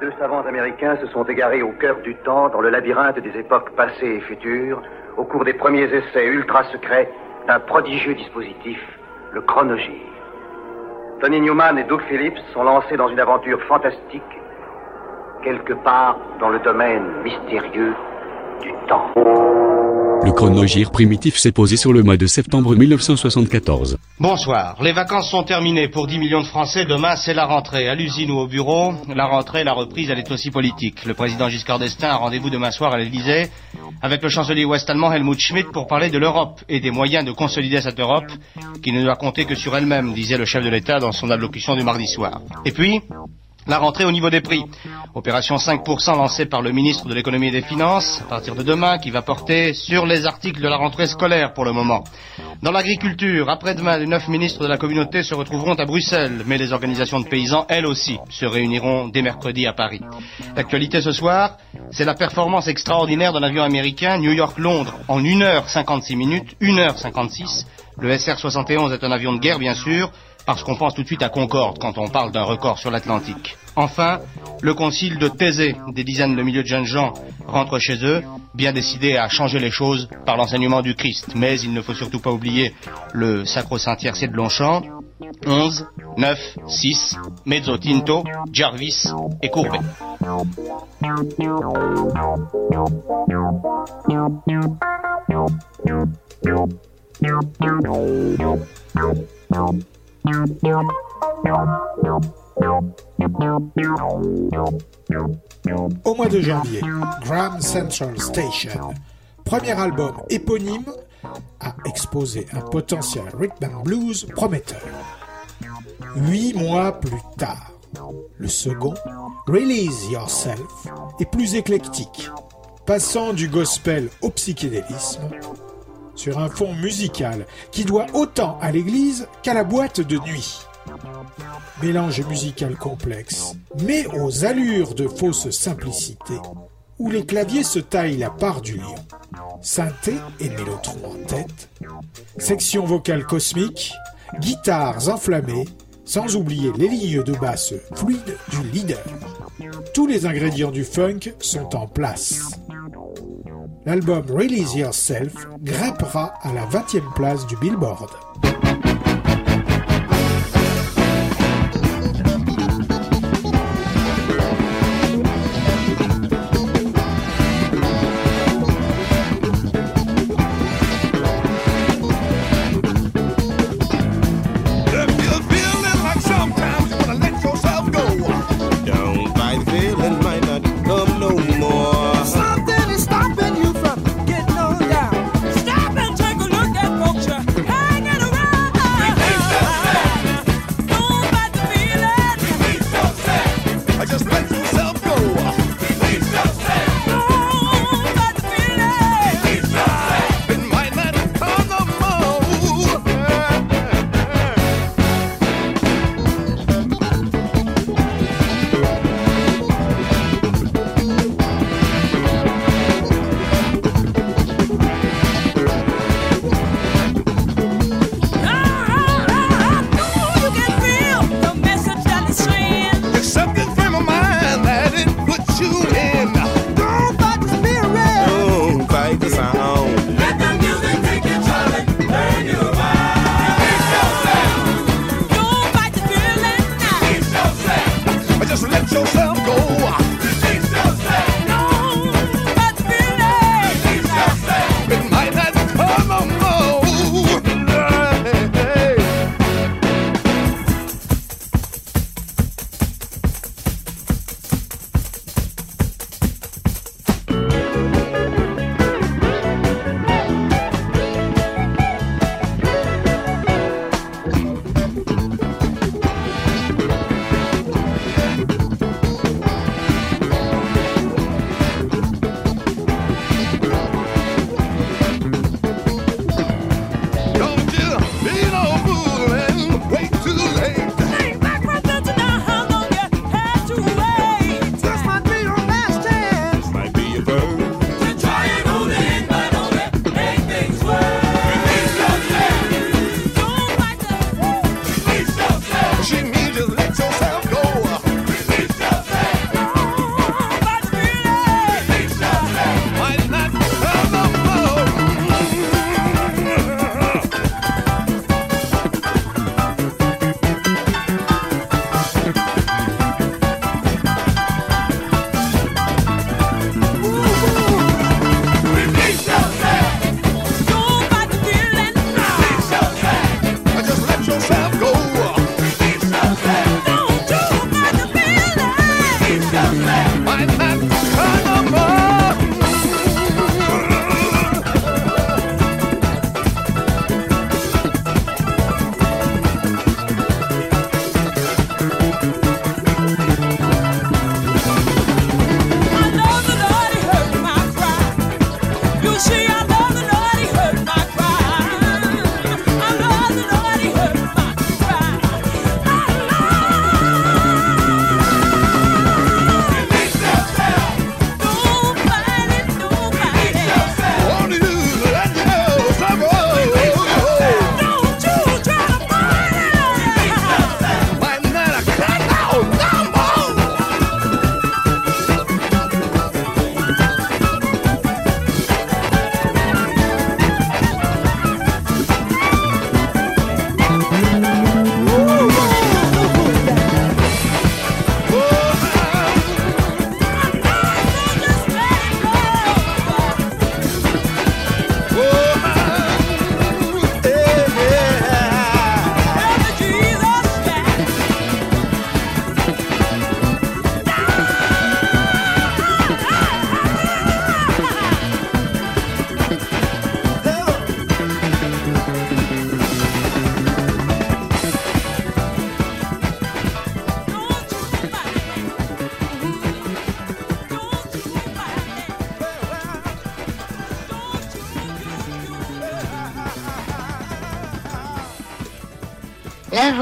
Deux savants américains se sont égarés au cœur du temps, dans le labyrinthe des époques passées et futures, au cours des premiers essais ultra secrets d'un prodigieux dispositif, le chronogire. Tony Newman et Doug Phillips sont lancés dans une aventure fantastique, quelque part dans le domaine mystérieux du temps. Le chronogire primitif s'est posé sur le mois de septembre 1974. Bonsoir. Les vacances sont terminées pour 10 millions de Français. Demain, c'est la rentrée. À l'usine ou au bureau, la rentrée, la reprise, elle est aussi politique. Le président Giscard d'Estaing a rendez-vous demain soir à l'Élysée avec le chancelier ouest-allemand Helmut Schmidt pour parler de l'Europe et des moyens de consolider cette Europe qui ne doit compter que sur elle-même, disait le chef de l'État dans son allocution du mardi soir. Et puis, la rentrée au niveau des prix. Opération 5% lancée par le ministre de l'économie et des finances à partir de demain qui va porter sur les articles de la rentrée scolaire pour le moment. Dans l'agriculture, après-demain, les neuf ministres de la communauté se retrouveront à Bruxelles, mais les organisations de paysans, elles aussi, se réuniront dès mercredi à Paris. L'actualité ce soir, c'est la performance extraordinaire d'un avion américain New York-Londres en 1h56 minutes, 1h56. Le SR-71 est un avion de guerre, bien sûr, parce qu'on pense tout de suite à Concorde quand on parle d'un record sur l'Atlantique. Enfin, le concile de Thésée, des dizaines de milliers de jeunes gens rentrent chez eux, bien décidés à changer les choses par l'enseignement du Christ. Mais il ne faut surtout pas oublier le sacro-saint tiercé de Longchamp, 11, 9, 6, Mezzo Tinto, Jarvis et Courbet. Au mois de janvier, Graham Central Station, premier album éponyme, a exposé un potentiel rhythm and blues prometteur. Huit mois plus tard, le second, Release Yourself, est plus éclectique, passant du gospel au psychédélisme, sur un fond musical qui doit autant à l'église qu'à la boîte de nuit. Mélange musical complexe, mais aux allures de fausse simplicité, où les claviers se taillent la part du lion. Synthé et mélotron en tête, section vocale cosmique, guitares enflammées, sans oublier les lignes de basse fluides du leader. Tous les ingrédients du funk sont en place l'album Release Yourself grimpera à la 20e place du Billboard.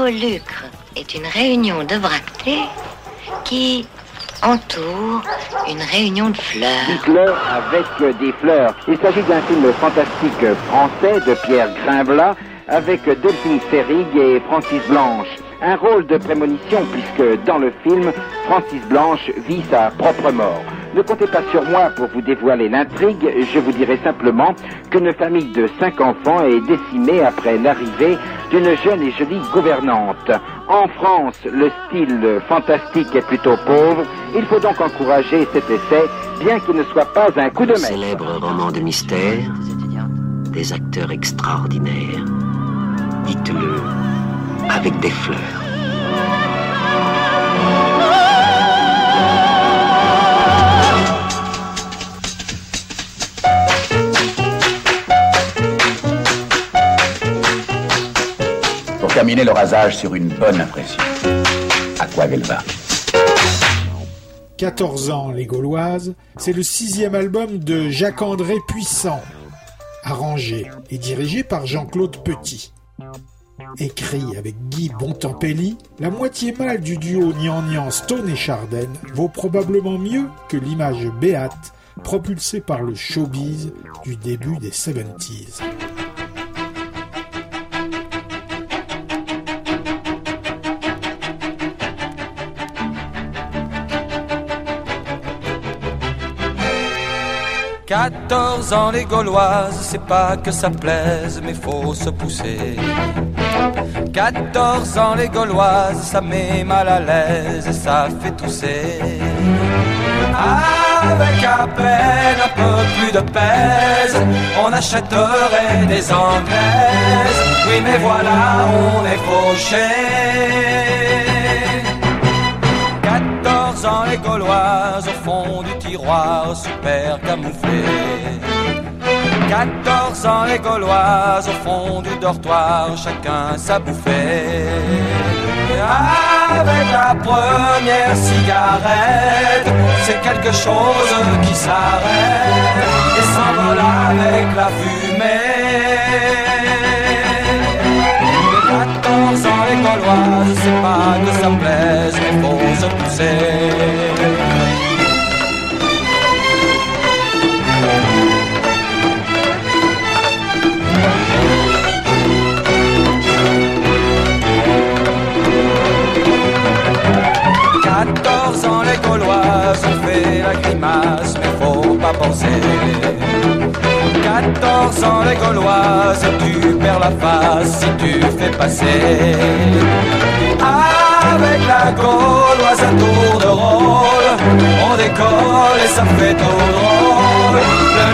L'involucre est une réunion de bractées qui entoure une réunion de fleurs. Fleurs avec des fleurs. Il s'agit d'un film fantastique français de Pierre Grimblat avec Delphine Seyrig et Francis Blanche. Un rôle de prémonition puisque dans le film, Francis Blanche vit sa propre mort. Ne comptez pas sur moi pour vous dévoiler l'intrigue, je vous dirai simplement qu'une famille de cinq enfants est décimée après l'arrivée d'une jeune et jolie gouvernante. En France, le style fantastique est plutôt pauvre, il faut donc encourager cet essai, bien qu'il ne soit pas un coup de maître. Célèbre roman de mystère, des acteurs extraordinaires. Dites-le avec des fleurs. Terminer le rasage sur une bonne impression. À quoi elle va? 14 ans, les Gauloises, c'est le sixième album de Jacques-André Puissant, arrangé et dirigé par Jean-Claude Petit. Écrit avec Guy Bontempelli, la moitié mâle du duo Nian Stone et Chardenne vaut probablement mieux que l'image béate propulsée par le showbiz du début des 70s. « 14 ans les Gauloises, c'est pas que ça plaise, mais faut se pousser. 14 ans les Gauloises, ça met mal à l'aise et ça fait tousser. Avec à peine un peu plus de pèse, on achèterait des anglaises. Oui mais voilà, on est fauché. 14 ans les Gauloises au fond du tiroir super camouflé. 14 ans les Gauloises au fond du dortoir, chacun sa bouffée. Avec la première cigarette, c'est quelque chose qui s'arrête et s'envole avec la fumée. 14 ans les Gauloises, c'est pas que ça plaise, mais faut se pousser. 14 ans les Gauloises, tu perds la face si tu fais passer. Avec la Gauloise à tour de rôle, on décolle et ça fait tout drôle. Le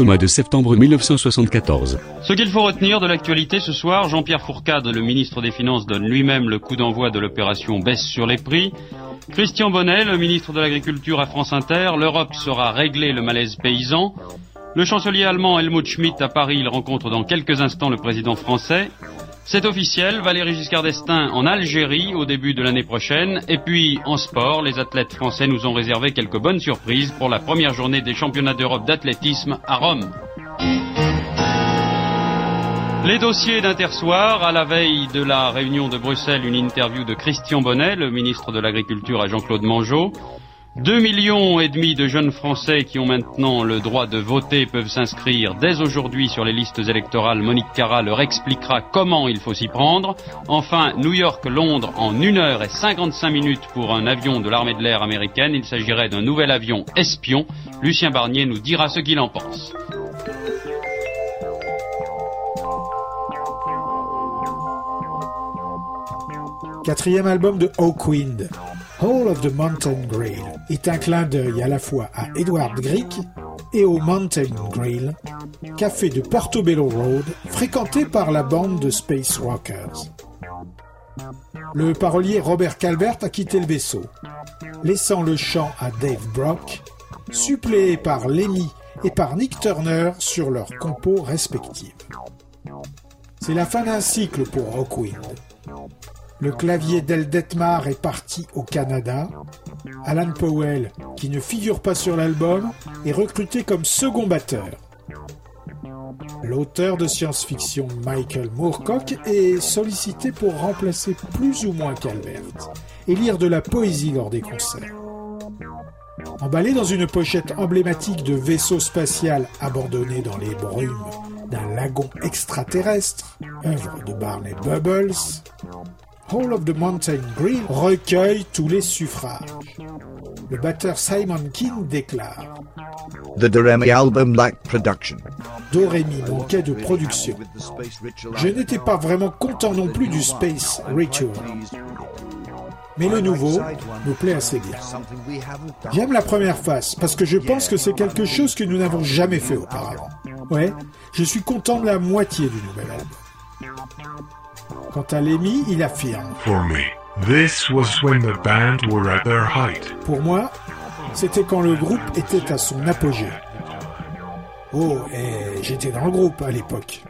au mois de septembre 1974. Ce qu'il faut retenir de l'actualité ce soir, Jean-Pierre Fourcade, le ministre des Finances, donne lui-même le coup d'envoi de l'opération baisse sur les prix. Christian Bonnet, le ministre de l'Agriculture à France Inter, l'Europe sera réglée le malaise paysan. Le chancelier allemand Helmut Schmidt à Paris, il rencontre dans quelques instants le président français. C'est officiel, Valéry Giscard d'Estaing en Algérie au début de l'année prochaine. Et puis, en sport, les athlètes français nous ont réservé quelques bonnes surprises pour la première journée des championnats d'Europe d'athlétisme à Rome. Les dossiers d'Intersoir, à la veille de la réunion de Bruxelles, une interview de Christian Bonnet, le ministre de l'Agriculture à Jean-Claude Mangeot. Deux millions et demi de jeunes Français qui ont maintenant le droit de voter peuvent s'inscrire dès aujourd'hui sur les listes électorales. Monique Cara leur expliquera comment il faut s'y prendre. Enfin, New York-Londres en 1 heure et 55 minutes pour un avion de l'armée de l'air américaine. Il s'agirait d'un nouvel avion espion. Lucien Barnier nous dira ce qu'il en pense. Quatrième album de Hawkwind, Hall of the Mountain Grail, est un clin d'œil à la fois à Edward Grieg et au Mountain Grail, café de Portobello Road, fréquenté par la bande de Space Rockers. Le parolier Robert Calvert a quitté le vaisseau, laissant le chant à Dave Brock, suppléé par Lemmy et par Nick Turner sur leurs compos respectifs. C'est la fin d'un cycle pour Hawkwind. Le clavier d'El Detmar est parti au Canada. Alan Powell, qui ne figure pas sur l'album, est recruté comme second batteur. L'auteur de science-fiction Michael Moorcock est sollicité pour remplacer plus ou moins Calvert et lire de la poésie lors des concerts. Emballé dans une pochette emblématique de vaisseau spatial abandonné dans les brumes d'un lagon extraterrestre, œuvre de Barney Bubbles, Hall of the Mountain Green recueille tous les suffrages. Le batteur Simon King déclare The Doremi album lacked production. Doremi manquait de production. Je n'étais pas vraiment content non plus du Space Ritual. Mais le nouveau me plaît assez bien. J'aime la première face parce que je pense que c'est quelque chose que nous n'avons jamais fait auparavant. Ouais, je suis content de la moitié du nouvel album. Quant à Lemmy, il affirme For me, this was when the band were at their height. Pour moi, c'était quand le groupe était à son apogée. Oh, et j'étais dans le groupe à l'époque.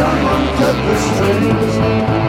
Someone cut the strings.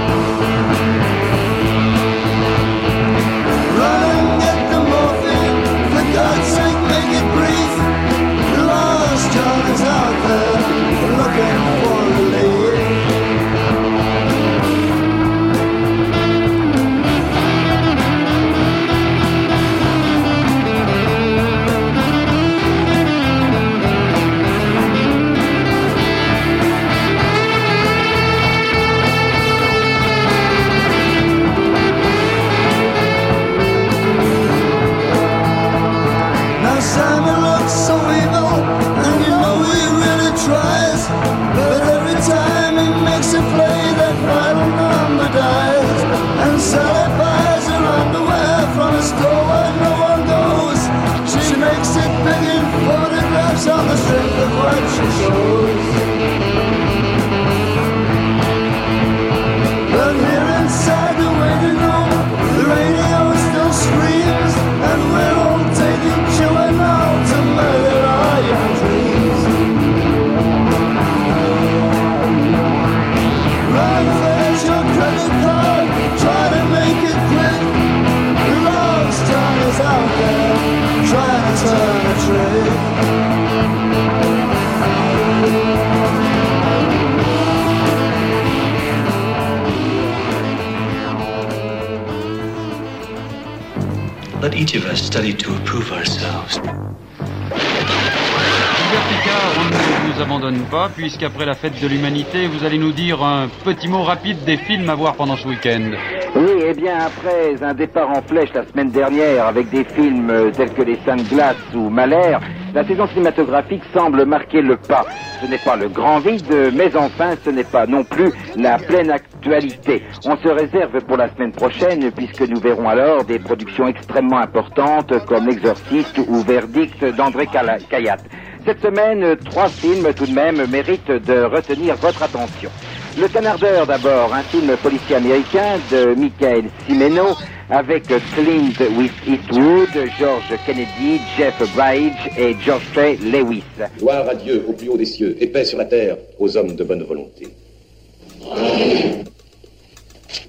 On ne vous abandonne pas, puisqu'après la fête de l'humanité, vous allez nous dire un petit mot rapide des films à voir pendant ce week-end. Oui, eh bien, après un départ en flèche la semaine dernière avec des films tels que Les Saintes Glaces ou Malher, la saison cinématographique semble marquer le pas. Ce n'est pas le grand vide, mais enfin, ce n'est pas non plus la pleine actualité. On se réserve pour la semaine prochaine, puisque nous verrons alors des productions extrêmement importantes comme L'Exorciste ou Verdict d'André Cayatte. Cette semaine, trois films tout de même méritent de retenir votre attention. Le Canardeur d'abord, un film policier américain de Michael Cimeno avec Clint Eastwood, George Kennedy, Jeff Bridge et Geoffrey Lewis. Gloire à Dieu au plus haut des cieux, et paix sur la terre aux hommes de bonne volonté.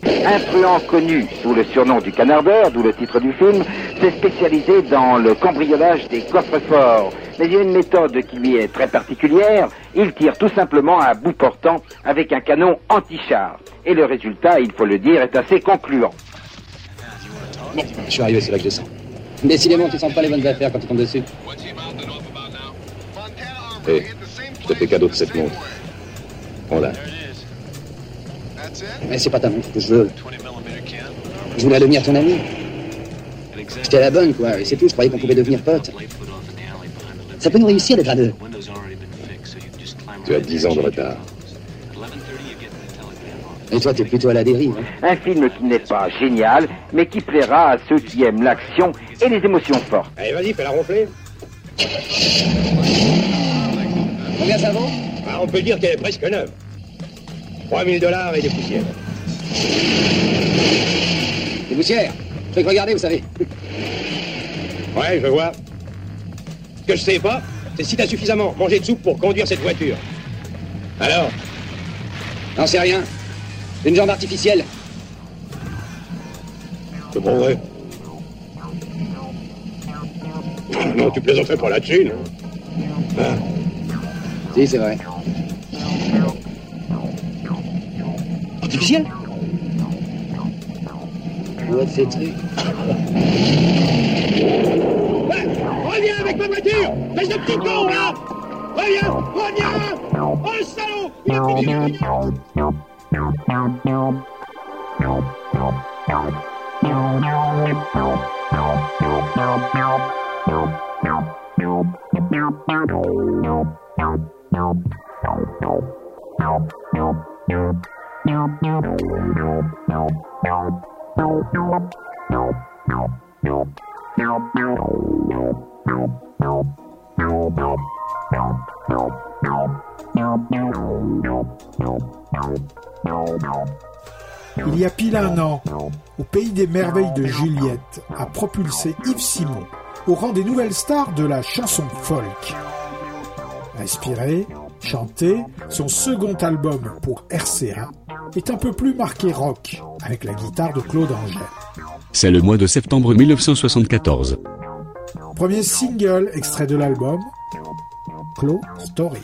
Un truand connu sous le surnom du Canardeur, d'où le titre du film, s'est spécialisé dans le cambriolage des coffres forts. Mais il y a une méthode qui lui est très particulière. Il tire tout simplement à bout portant avec un canon anti-char. Et le résultat, il faut le dire, est assez concluant. Je suis arrivé, c'est là que je descends. Décidément, tu sens pas les bonnes affaires quand tu tombes dessus. Hé, je te fais cadeau de cette montre. Prends-la. Mais c'est pas ta montre que je veux. Je voulais devenir ton ami. J'étais la bonne, quoi, et c'est tout, je croyais qu'on pouvait devenir potes. Ça peut nous réussir d'être à deux. Tu as 10 ans de retard. Et toi, t'es plutôt à la dérive. hein. Un film qui n'est pas génial, mais qui plaira à ceux qui aiment l'action et les émotions fortes. Allez, vas-y, fais la ronfler. Combien ça vaut? Ah, on peut dire qu'elle est presque neuve. 3000 dollars et des poussières. Des poussières? Je vais regarder, vous savez. Ouais, je vois. Ce que je sais pas, c'est si t'as suffisamment mangé de soupe pour conduire cette voiture. Alors J'en sais rien. Une jambe artificielle. C'est bon, vrai. Non, tu plaisanterais pas là-dessus, non? Hein? Si, c'est vrai. Artificielle? What ces trucs Ouais, avec ma voiture. Fais ce petit con, là. Reviens Reviens Oh, le salaud. Il a. Il y a pile un an, au pays des merveilles de Juliette a propulsé Yves Simon au rang des nouvelles stars de la chanson folk. Respirer, chanter, son second album pour RCA est un peu plus marqué rock avec la guitare de Claude Angèle. C'est le mois de septembre 1974. Premier single extrait de l'album, Claude Story.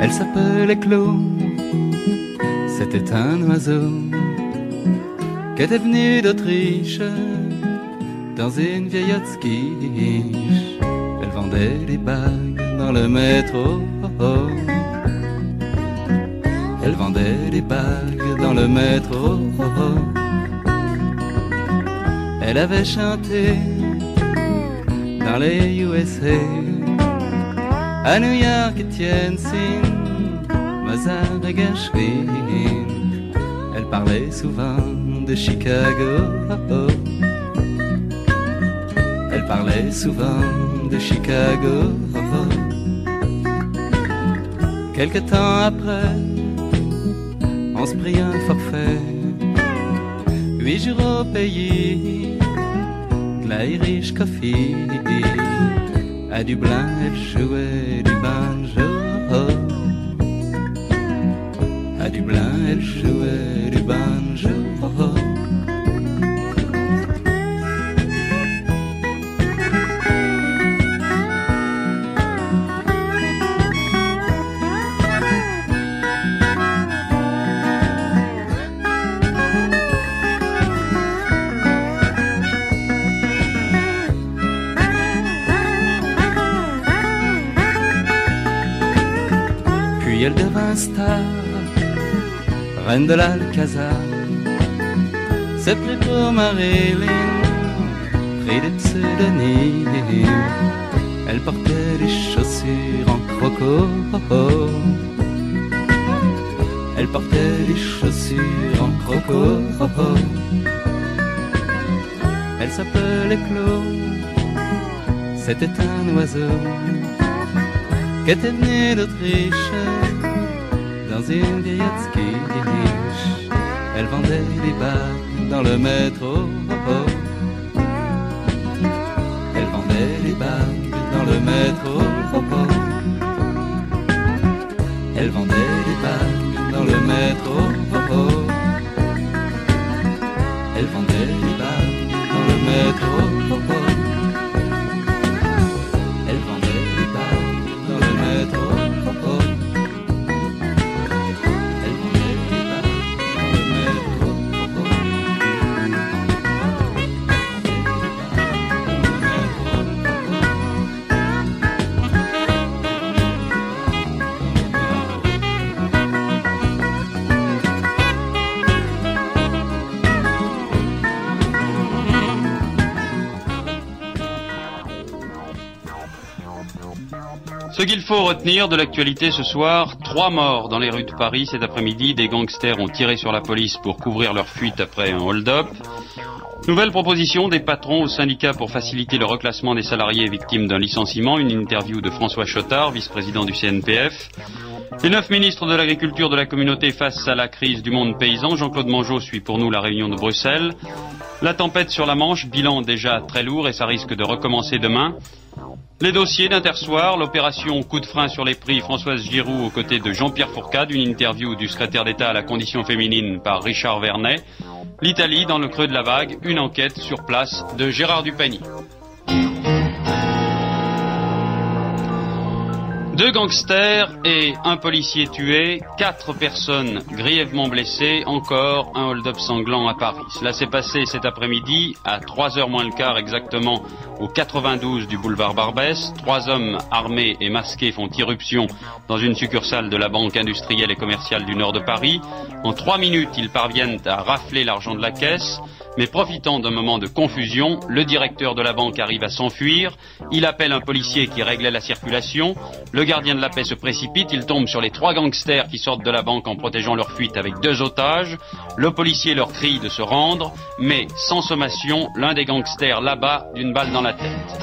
Elle s'appelait Claude, c'était un oiseau qui était venu d'Autriche dans une vieille skiche. Elle vendait des bagues dans le métro. Elle vendait des bagues dans le métro. Elle avait chanté dans les USA à New York et Tianjin, Mozart et Gershwin. Elle parlait souvent de Chicago. Elle parlait souvent de Chicago. Quelque temps après, on se prit un forfait. Huit jours au pays, de l'Irish Coffee. À Dublin, elle jouait du banjo. Elle devint star, reine de l'Alcazar. C'est pris pour Marilyn, pris des pseudonymes. Elle portait des chaussures en croco. Elle portait des chaussures en croco. Elle s'appelait Claude, c'était un oiseau qui était venu d'Autriche dans une vieillette quiche. Elle vendait des bagues dans le métro. Elle vendait des bagues dans le métro. Elle vendait des bagues dans le métro. Elle vendait des bagues dans le métro. Faut retenir de l'actualité ce soir, trois morts dans les rues de Paris cet après-midi. Des gangsters ont tiré sur la police pour couvrir leur fuite après un hold-up. Nouvelle proposition des patrons au syndicat pour faciliter le reclassement des salariés victimes d'un licenciement. Une interview de François Chotard, vice-président du CNPF. Les neuf ministres de l'agriculture de la communauté face à la crise du monde paysan. Jean-Claude Mangeot suit pour nous la réunion de Bruxelles. La tempête sur la Manche, bilan déjà très lourd et ça risque de recommencer demain. Les dossiers d'Intersoir, l'opération coup de frein sur les prix, Françoise Giroud aux côtés de Jean-Pierre Fourcade, une interview du secrétaire d'État à la condition féminine par Richard Vernet. L'Italie dans le creux de la vague, une enquête sur place de Gérard Dupagny. Deux gangsters et un policier tué, quatre personnes grièvement blessées, encore un hold-up sanglant à Paris. Cela s'est passé cet après-midi à 3h moins le quart exactement au 92 du boulevard Barbès. Trois hommes armés et masqués font irruption dans une succursale de la Banque industrielle et commerciale du nord de Paris. En trois minutes, ils parviennent à rafler l'argent de la caisse. Mais profitant d'un moment de confusion, le directeur de la banque arrive à s'enfuir, il appelle un policier qui réglait la circulation, le gardien de la paix se précipite, il tombe sur les trois gangsters qui sortent de la banque en protégeant leur fuite avec deux otages, le policier leur crie de se rendre, mais sans sommation, l'un des gangsters l'abat d'une balle dans la tête.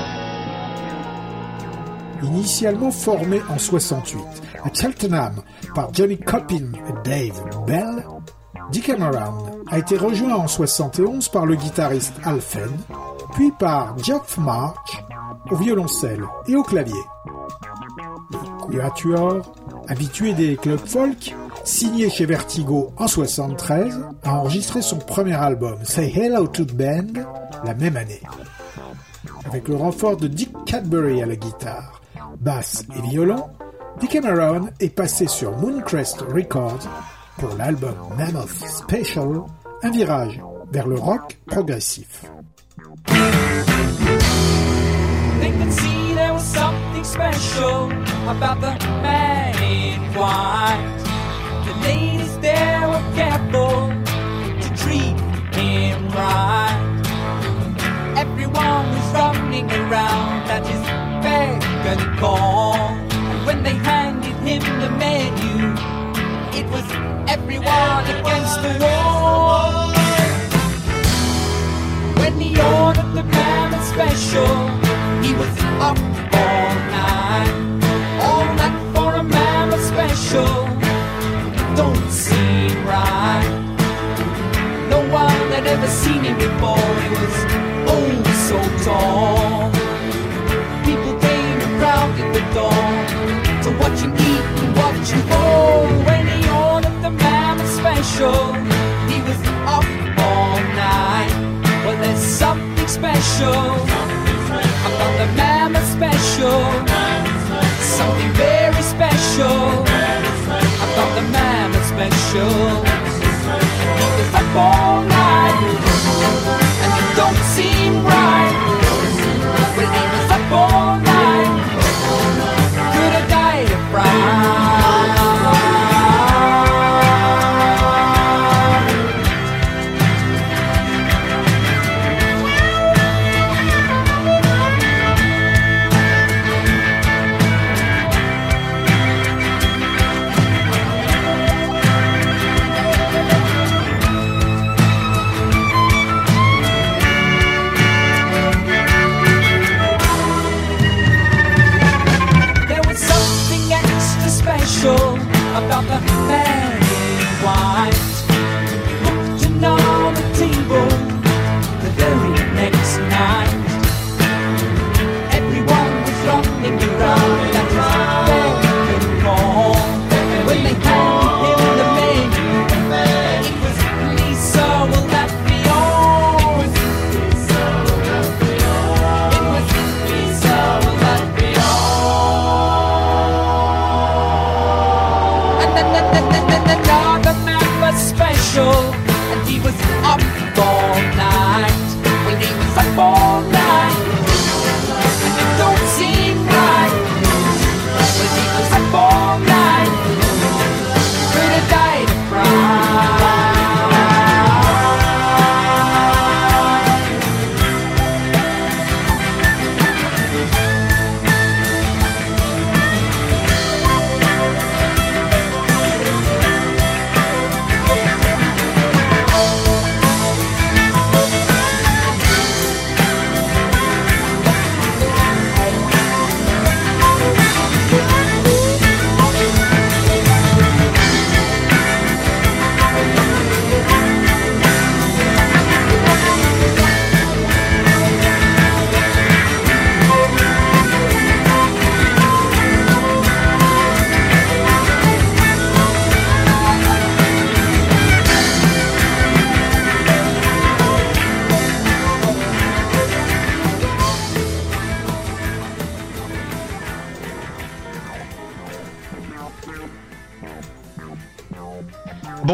Initialement formé en 68 à Cheltenham par Johnny Coppin et Dave Bell, Dick Cameron a été rejoint en 71 par le guitariste Al Fenn, puis par Geoff March au violoncelle et au clavier. Le quatuor, habitué des clubs folk, signé chez Vertigo en 73, a enregistré son premier album Say Hello to the Band la même année. Avec le renfort de Dick Cadbury à la guitare, basse et violon, Dick Cameron est passé sur Mooncrest Records pour l'album Mammoth Special, un virage vers le rock progressif. They could see there was something special about the man in white. The ladies there were careful to treat him right. Everyone was running around at his beck and call. And when they handed him the menu, it was everyone against the wall. When he ordered the mammoth special, he was up all night. All night for a mammoth special. Don't seem right. No one had ever seen him before. He was oh so tall. People came and crowded the door to watch him eat and watch him fall. Special, he was up all night. Well, there's something special about the mammoth special. Something very special about the mammoth special. He was up all night, and it don't seem right. Well, he was up all night, could have died of fright.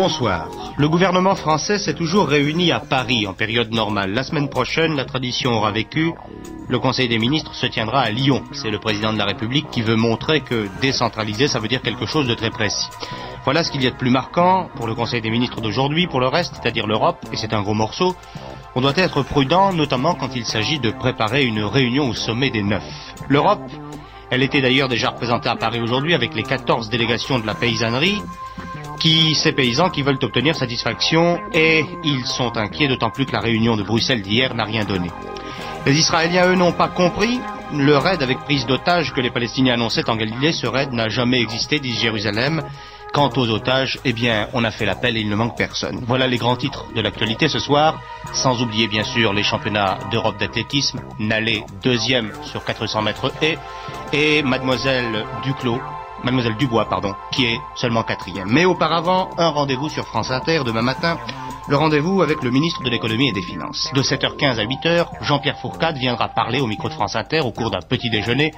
Bonsoir. Le gouvernement français s'est toujours réuni à Paris en période normale. La semaine prochaine, la tradition aura vécu. Le Conseil des ministres se tiendra à Lyon. C'est le président de la République qui veut montrer que décentraliser, ça veut dire quelque chose de très précis. Voilà ce qu'il y a de plus marquant pour le Conseil des ministres d'aujourd'hui. Pour le reste, c'est-à-dire l'Europe, et c'est un gros morceau, on doit être prudent, notamment quand il s'agit de préparer une réunion au sommet des neuf. L'Europe, elle était d'ailleurs déjà représentée à Paris aujourd'hui avec les 14 délégations de la paysannerie, qui, ces paysans qui veulent obtenir satisfaction et ils sont inquiets d'autant plus que la réunion de Bruxelles d'hier n'a rien donné. Les Israéliens, eux, n'ont pas compris. Le raid avec prise d'otages que les Palestiniens annonçaient en Galilée, ce raid n'a jamais existé, dit Jérusalem. Quant aux otages, eh bien, on a fait l'appel et il ne manque personne. Voilà les grands titres de l'actualité ce soir, sans oublier bien sûr les championnats d'Europe d'athlétisme, Nalé deuxième sur 400 mètres et, et Mademoiselle Duclos, Mademoiselle Dubois, pardon, qui est seulement quatrième. Mais auparavant, un rendez-vous sur France Inter demain matin, le rendez-vous avec le ministre de l'économie et des finances. De 7h15 à 8h, Jean-Pierre Fourcade viendra parler au micro de France Inter au cours d'un petit déjeuner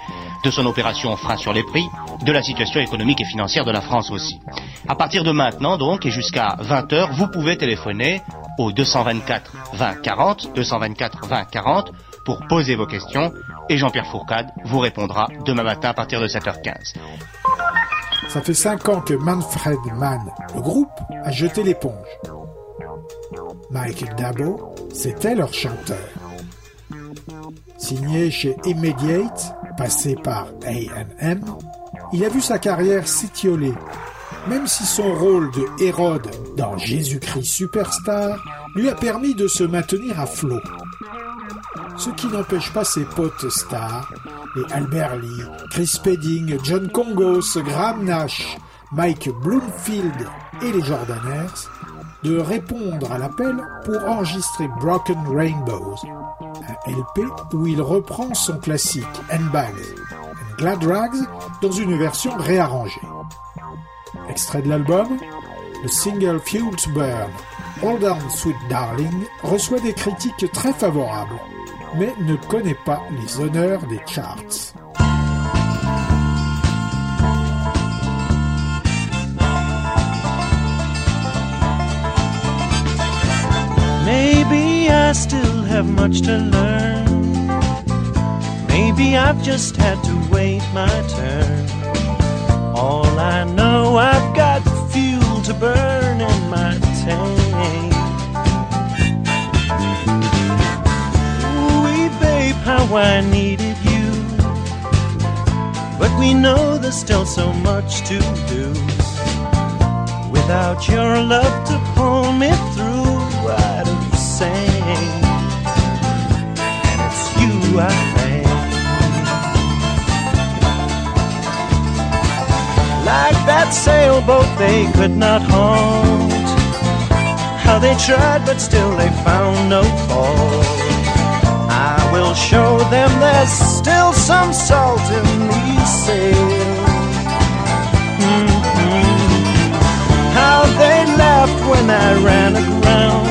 de son opération frein sur les prix, de la situation économique et financière de la France aussi. À partir de maintenant donc et jusqu'à 20h, vous pouvez téléphoner au 224 20 40, 224 20 40 pour poser vos questions et Jean-Pierre Fourcade vous répondra demain matin à partir de 7h15. Ça fait cinq ans que Manfred Mann, le groupe, a jeté l'éponge. Michael Dabo, c'était leur chanteur. Signé chez Immediate, passé par A&M, il a vu sa carrière s'étioler, même si son rôle de Hérode dans Jésus-Christ Superstar lui a permis de se maintenir à flot. Ce qui n'empêche pas ses potes stars, les Albert Lee, Chris Spedding, John Congos, Graham Nash, Mike Bloomfield et les Jordaners, de répondre à l'appel pour enregistrer Broken Rainbows, un LP où il reprend son classique Handbags and Glad Rags dans une version réarrangée. Extrait de l'album, le single Fuel to Burn, Hold On Sweet Darling reçoit des critiques très favorables, mais ne connaît pas les honneurs des charts. Maybe I still have much to learn. Maybe I've just had to wait my turn. All I know, I've got fuel to burn in my tank. How I needed you. But we know there's still so much to do. Without your love to pull me through, I'd have sang. And it's you I thank. Like that sailboat they could not halt. How they tried, but still they found no fault. Will show them there's still some salt in these sails. Mhm. How they laughed when I ran aground.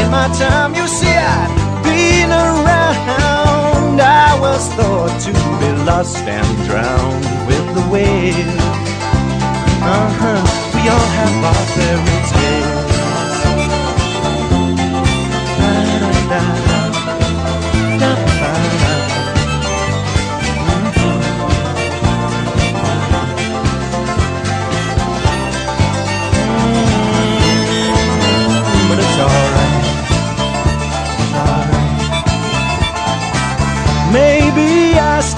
In my time, you see, I'd been around. I was thought to be lost and drowned with the wave. Uh huh. We all have our fairy tales.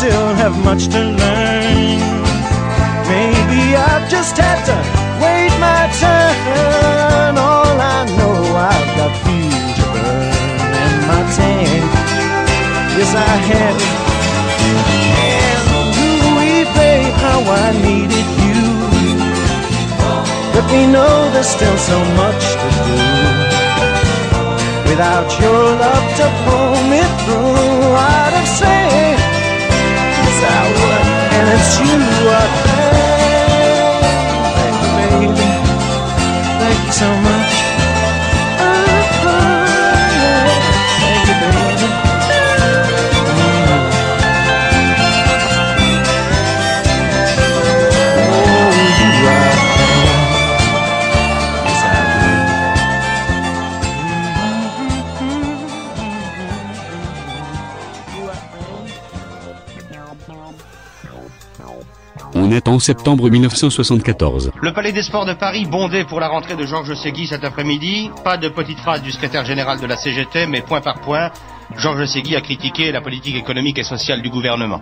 Still have much to learn. Maybe I've just had to wait my turn. All I know, I've got fuel to burn in my tank. Yes, I have. And ooh, babe, how I needed you. But we know there's still so much to do. Without your love to pull me through, I'd have said, you I septembre 1974. Le Palais des Sports de Paris bondé pour la rentrée de Georges Segui cet après-midi. Pas de petite phrase du secrétaire général de la CGT, mais point par point, Georges Segui a critiqué la politique économique et sociale du gouvernement.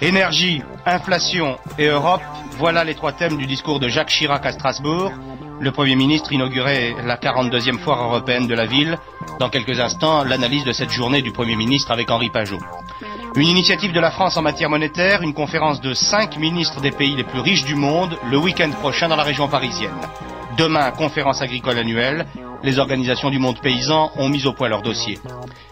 Énergie, inflation et Europe, voilà les trois thèmes du discours de Jacques Chirac à Strasbourg. Le Premier ministre inaugurait la 42e foire européenne de la ville. Dans quelques instants, l'analyse de cette journée du Premier ministre avec Henri Pajot. Une initiative de la France en matière monétaire, une conférence de cinq ministres des pays les plus riches du monde le week-end prochain dans la région parisienne. Demain, conférence agricole annuelle. Les organisations du monde paysan ont mis au point leur dossier.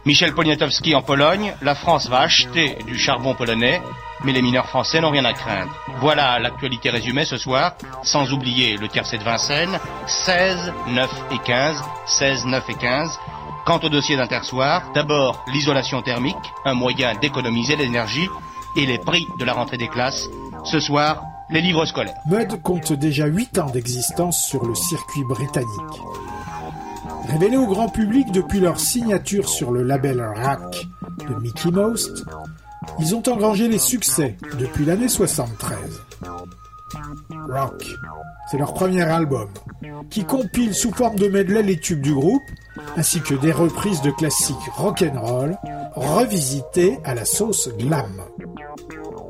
Michel Poniatowski en Pologne, la France va acheter du charbon polonais, mais les mineurs français n'ont rien à craindre. Voilà l'actualité résumée ce soir, sans oublier le tiercé de Vincennes, 16, 9 et 15, 16, 9 et 15. Quant au dossier d'intersoir, d'abord l'isolation thermique, un moyen d'économiser l'énergie, et les prix de la rentrée des classes. Ce soir, les livres scolaires. Mud compte déjà 8 ans d'existence sur le circuit britannique. Révélés au grand public depuis leur signature sur le label Rack de Mickey Mouse, ils ont engrangé les succès depuis l'année 73. Rock, c'est leur premier album, qui compile sous forme de medley les tubes du groupe, ainsi que des reprises de classiques rock'n'roll, revisitées à la sauce glam.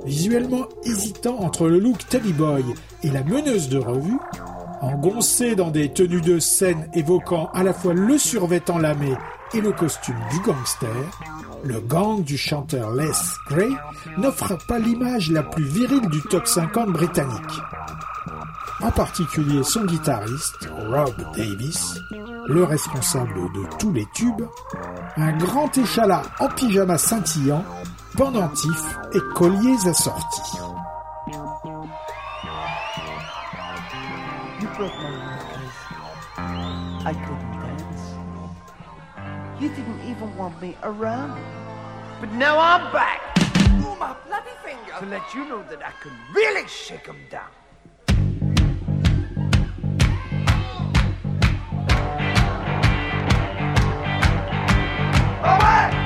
Visuellement hésitant entre le look Teddy Boy et la meneuse de revue, engoncé dans des tenues de scène évoquant à la fois le survêtement lamé et le costume du gangster, le gang du chanteur Les Gray n'offre pas l'image la plus virile du top 50 britannique. En particulier son guitariste, Rob Davis, le responsable de tous les tubes, un grand échalas en pyjama scintillant, pendentifs et colliers assortis. You broke my. I couldn't dance. You didn't even want me around. But now I'm back. Ooh, my bloody finger. To let you know that I can really shake 'em down. Now that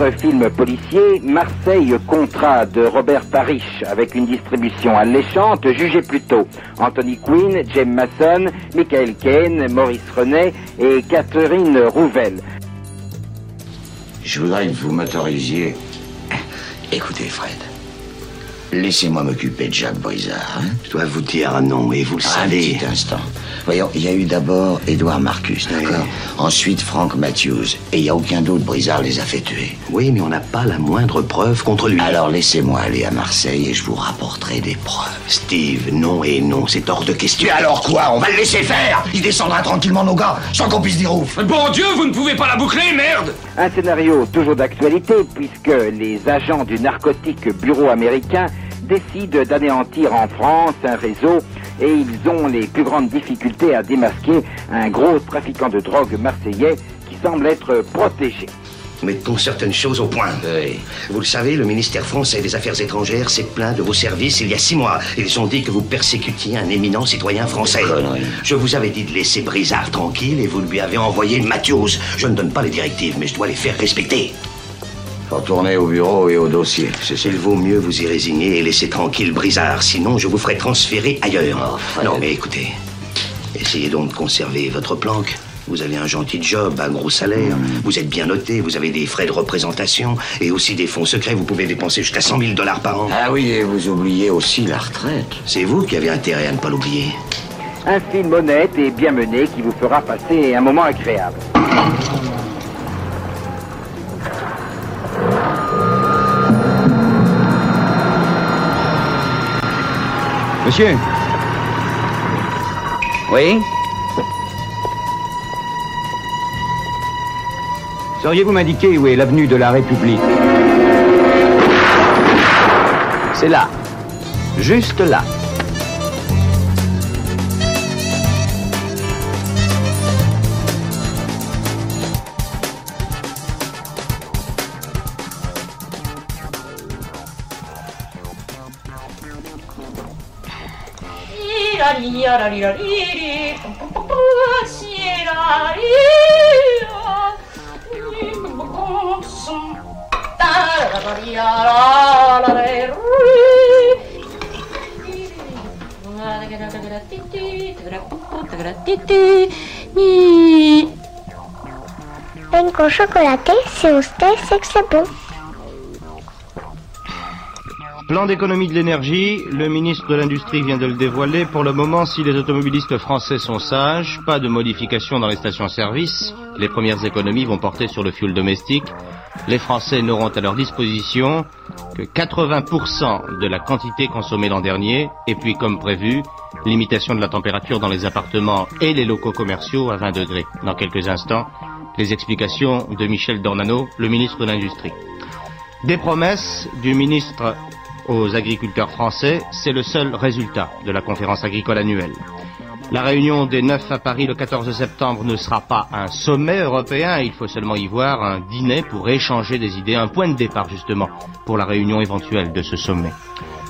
autre film policier, Marseille Contrat de Robert Parrish, avec une distribution alléchante, jugez plutôt Anthony Quinn, James Mason, Michael Caine, Maurice Renet et Catherine Rouvel. Je voudrais que vous m'autorisiez. Écoutez, Fred. Laissez-moi m'occuper de Jacques Brizard. hein. Je dois vous dire un nom, et vous le Un savez. petit instant. Voyons, il y a eu d'abord Édouard Marcus, d'accord Ensuite Frank Matthews. Et il n'y a aucun doute, Brizard les a fait tuer. Oui, mais on n'a pas la moindre preuve contre lui. Alors laissez-moi aller à Marseille et je vous rapporterai des preuves. Steve, non et non, c'est hors de question. Mais alors quoi On va le laisser faire? Il descendra tranquillement nos gars, sans qu'on puisse dire ouf. Bon Dieu, vous ne pouvez pas la boucler, merde Un scénario toujours d'actualité puisque les agents du narcotique bureau américain décident d'anéantir en France un réseau et ils ont les plus grandes difficultés à démasquer un gros trafiquant de drogue marseillais qui semble être protégé. Mettons certaines choses au point. Vous le savez, le ministère français des Affaires étrangères s'est plaint de vos services il y a six mois. Ils ont dit que vous persécutiez un éminent citoyen français. Je vous avais dit de laisser Brizard tranquille et vous lui avez envoyé Matthews. Je ne donne pas les directives, mais je dois les faire respecter. Retournez au bureau et au dossier, c'est ça. Il vaut mieux vous y résigner et laisser tranquille Brizard, sinon je vous ferai transférer ailleurs. non, mais écoutez, essayez donc de conserver votre planque. Vous avez un gentil job, un gros salaire, vous êtes bien noté, vous avez des frais de représentation et aussi des fonds secrets, vous pouvez dépenser jusqu'à 100 000 dollars par an. Ah oui, et vous oubliez aussi la retraite. C'est vous qui avez intérêt à ne pas l'oublier. Un film honnête et bien mené qui vous fera passer un moment agréable. Oui Sauriez-vous m'indiquer où est l'avenue de la République? C'est là. Juste là. やらりらりりポンポンポンポンしらりらりポンポンポンスンタララリやらられるりわだけらだけらててだけらポンポンだけらててに Une cochocolatée, c'est au steak, c'est que c'est bon. Plan d'économie de l'énergie, le ministre de l'Industrie vient de le dévoiler. Pour le moment, si les automobilistes français sont sages, pas de modification dans les stations-service. Les premières économies vont porter sur le fioul domestique. Les Français n'auront à leur disposition que 80% de la quantité consommée l'an dernier. Et puis, comme prévu, limitation de la température dans les appartements et les locaux commerciaux à 20 degrés. Dans quelques instants, les explications de Michel Dornano, le ministre de l'Industrie. Des promesses du ministre aux agriculteurs français, c'est le seul résultat de la conférence agricole annuelle. La réunion des 9 à Paris le 14 septembre ne sera pas un sommet européen, il faut seulement y voir un dîner pour échanger des idées, un point de départ justement pour la réunion éventuelle de ce sommet.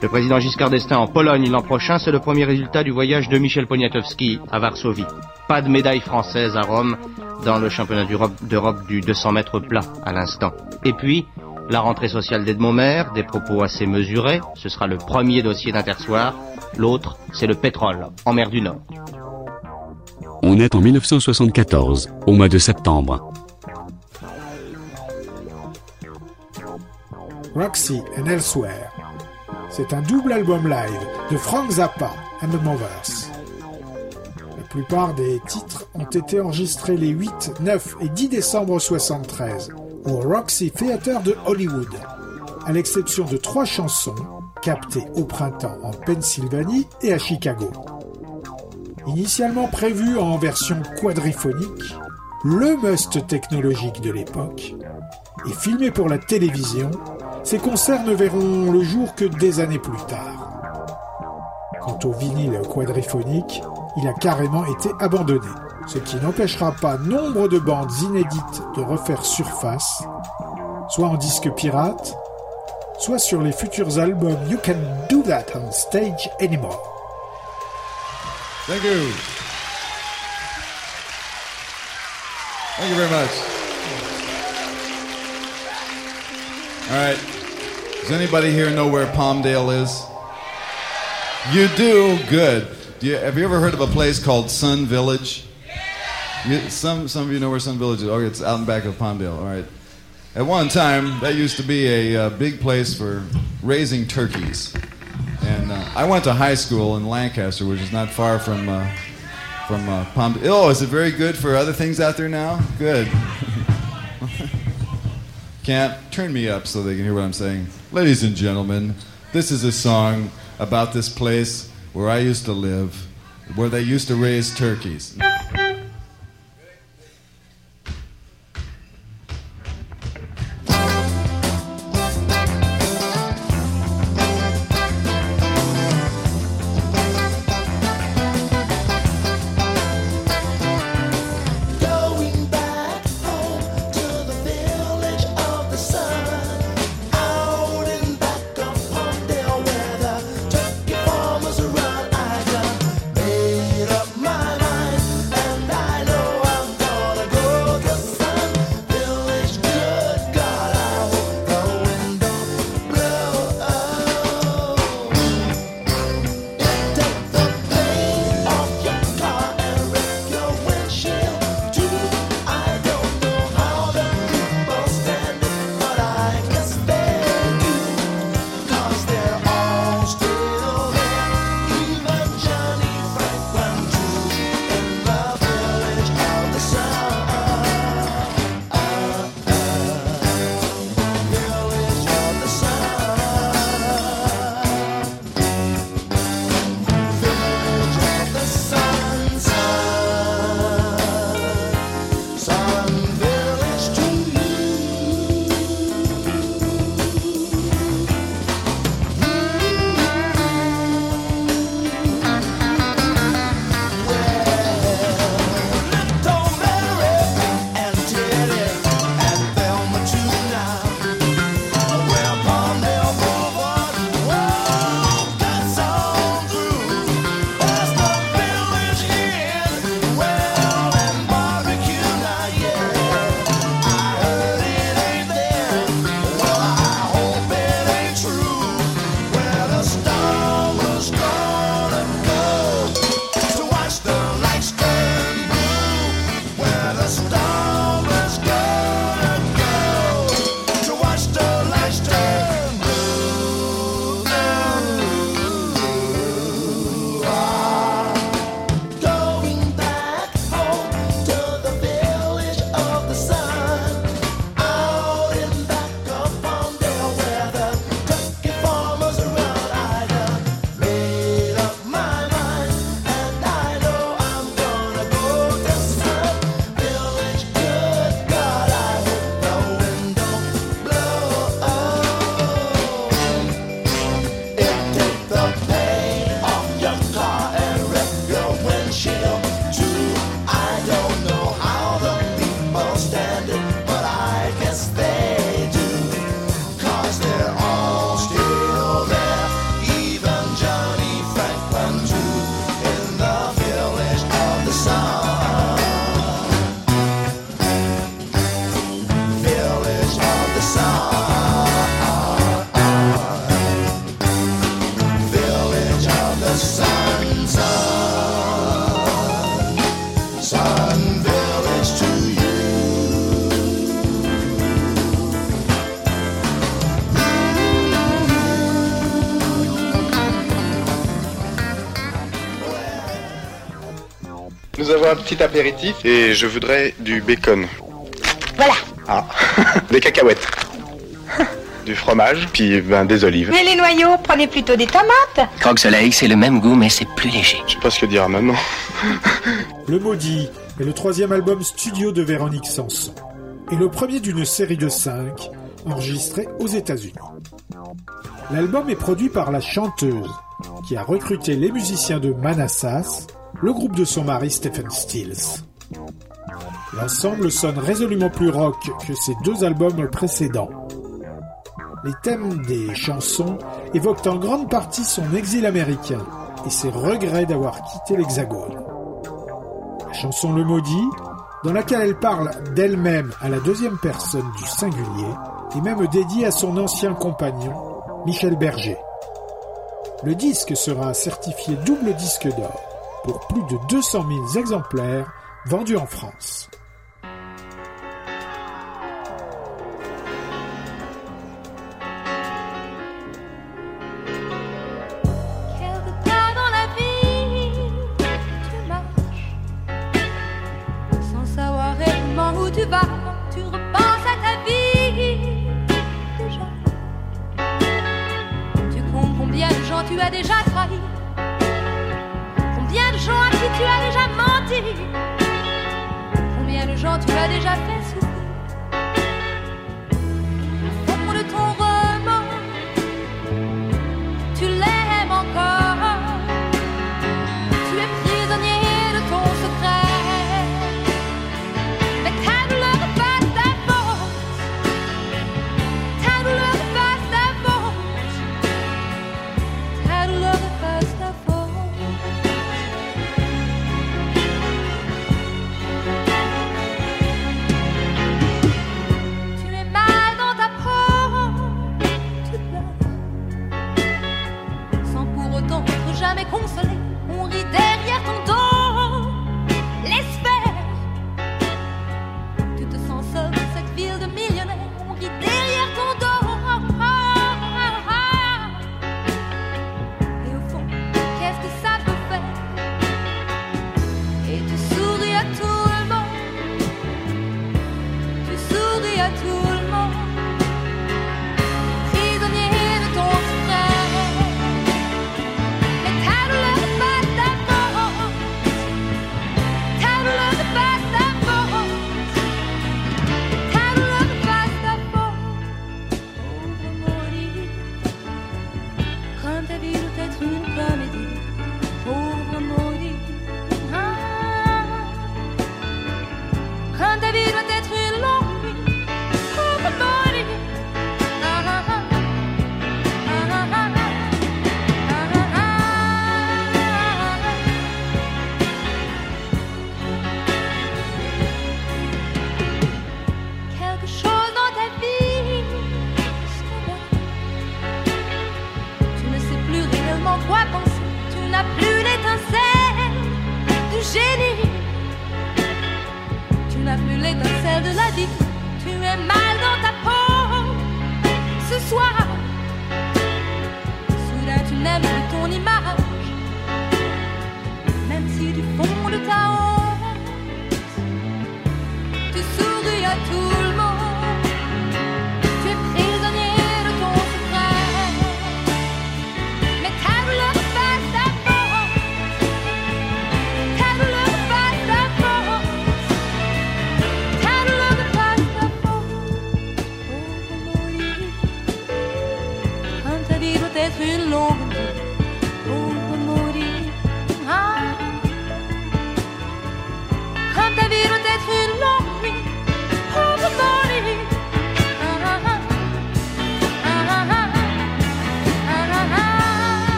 Le président Giscard d'Estaing en Pologne l'an prochain, c'est le premier résultat du voyage de Michel Poniatowski à Varsovie. Pas de médaille française à Rome dans le championnat d'Europe du 200 mètres plat à l'instant. Et puis, la rentrée sociale d'Edmond des propos assez mesurés, ce sera le premier dossier d'Intersoir. L'autre, c'est le pétrole, en mer du Nord. On est en 1974, au mois de septembre. Roxy and Elsewhere. C'est un double album live de Frank Zappa and the Movers. La plupart des titres ont été enregistrés les 8, 9 et 10 décembre 73 au Roxy Theatre de Hollywood, à l'exception de trois chansons captées au printemps en Pennsylvanie et à Chicago. Initialement prévu en version quadriphonique, le must technologique de l'époque, et filmé pour la télévision, ces concerts ne verront le jour que des années plus tard. Quant au vinyle quadriphonique, il a carrément été abandonné, ce qui n'empêchera pas nombre de bandes inédites de refaire surface, soit en disque pirate, soit sur les futurs albums You Can Do That on Stage Anymore. Thank you. Thank you very much. All right. Does anybody here know where Palmdale is? You do? Good. Have you ever heard of a place called Sun Village? You, some, some of you know where Sun Village is. Oh, it's out in back of Palmdale. All right. At one time, that used to be a uh, big place for raising turkeys. And uh, I went to high school in Lancaster, which is not far from uh, from uh, Palm. Oh, is it very good for other things out there now? Good. Can't turn me up so they can hear what I'm saying. Ladies and gentlemen, this is a song about this place where I used to live, where they used to raise turkeys. Un petit apéritif et je voudrais du bacon. Voilà. Ah, des cacahuètes. Du fromage, puis ben, des olives. Mais les noyaux, prenez plutôt des tomates. Croque Soleil, c'est le même goût, mais c'est plus léger. Je sais pas ce que dire à maman. Le Maudit est le troisième album studio de Véronique Sanson et le premier d'une série de cinq enregistrés aux États-Unis. L'album est produit par la chanteuse qui a recruté les musiciens de Manassas, le groupe de son mari Stephen Stills. L'ensemble sonne résolument plus rock que ses deux albums précédents. Les thèmes des chansons évoquent en grande partie son exil américain et ses regrets d'avoir quitté l'Hexagone. La chanson Le Maudit, dans laquelle elle parle d'elle-même à la deuxième personne du singulier, et même dédié à son ancien compagnon, Michel Berger. Le disque sera certifié double disque d'or pour plus de 200 000 exemplaires vendus en France.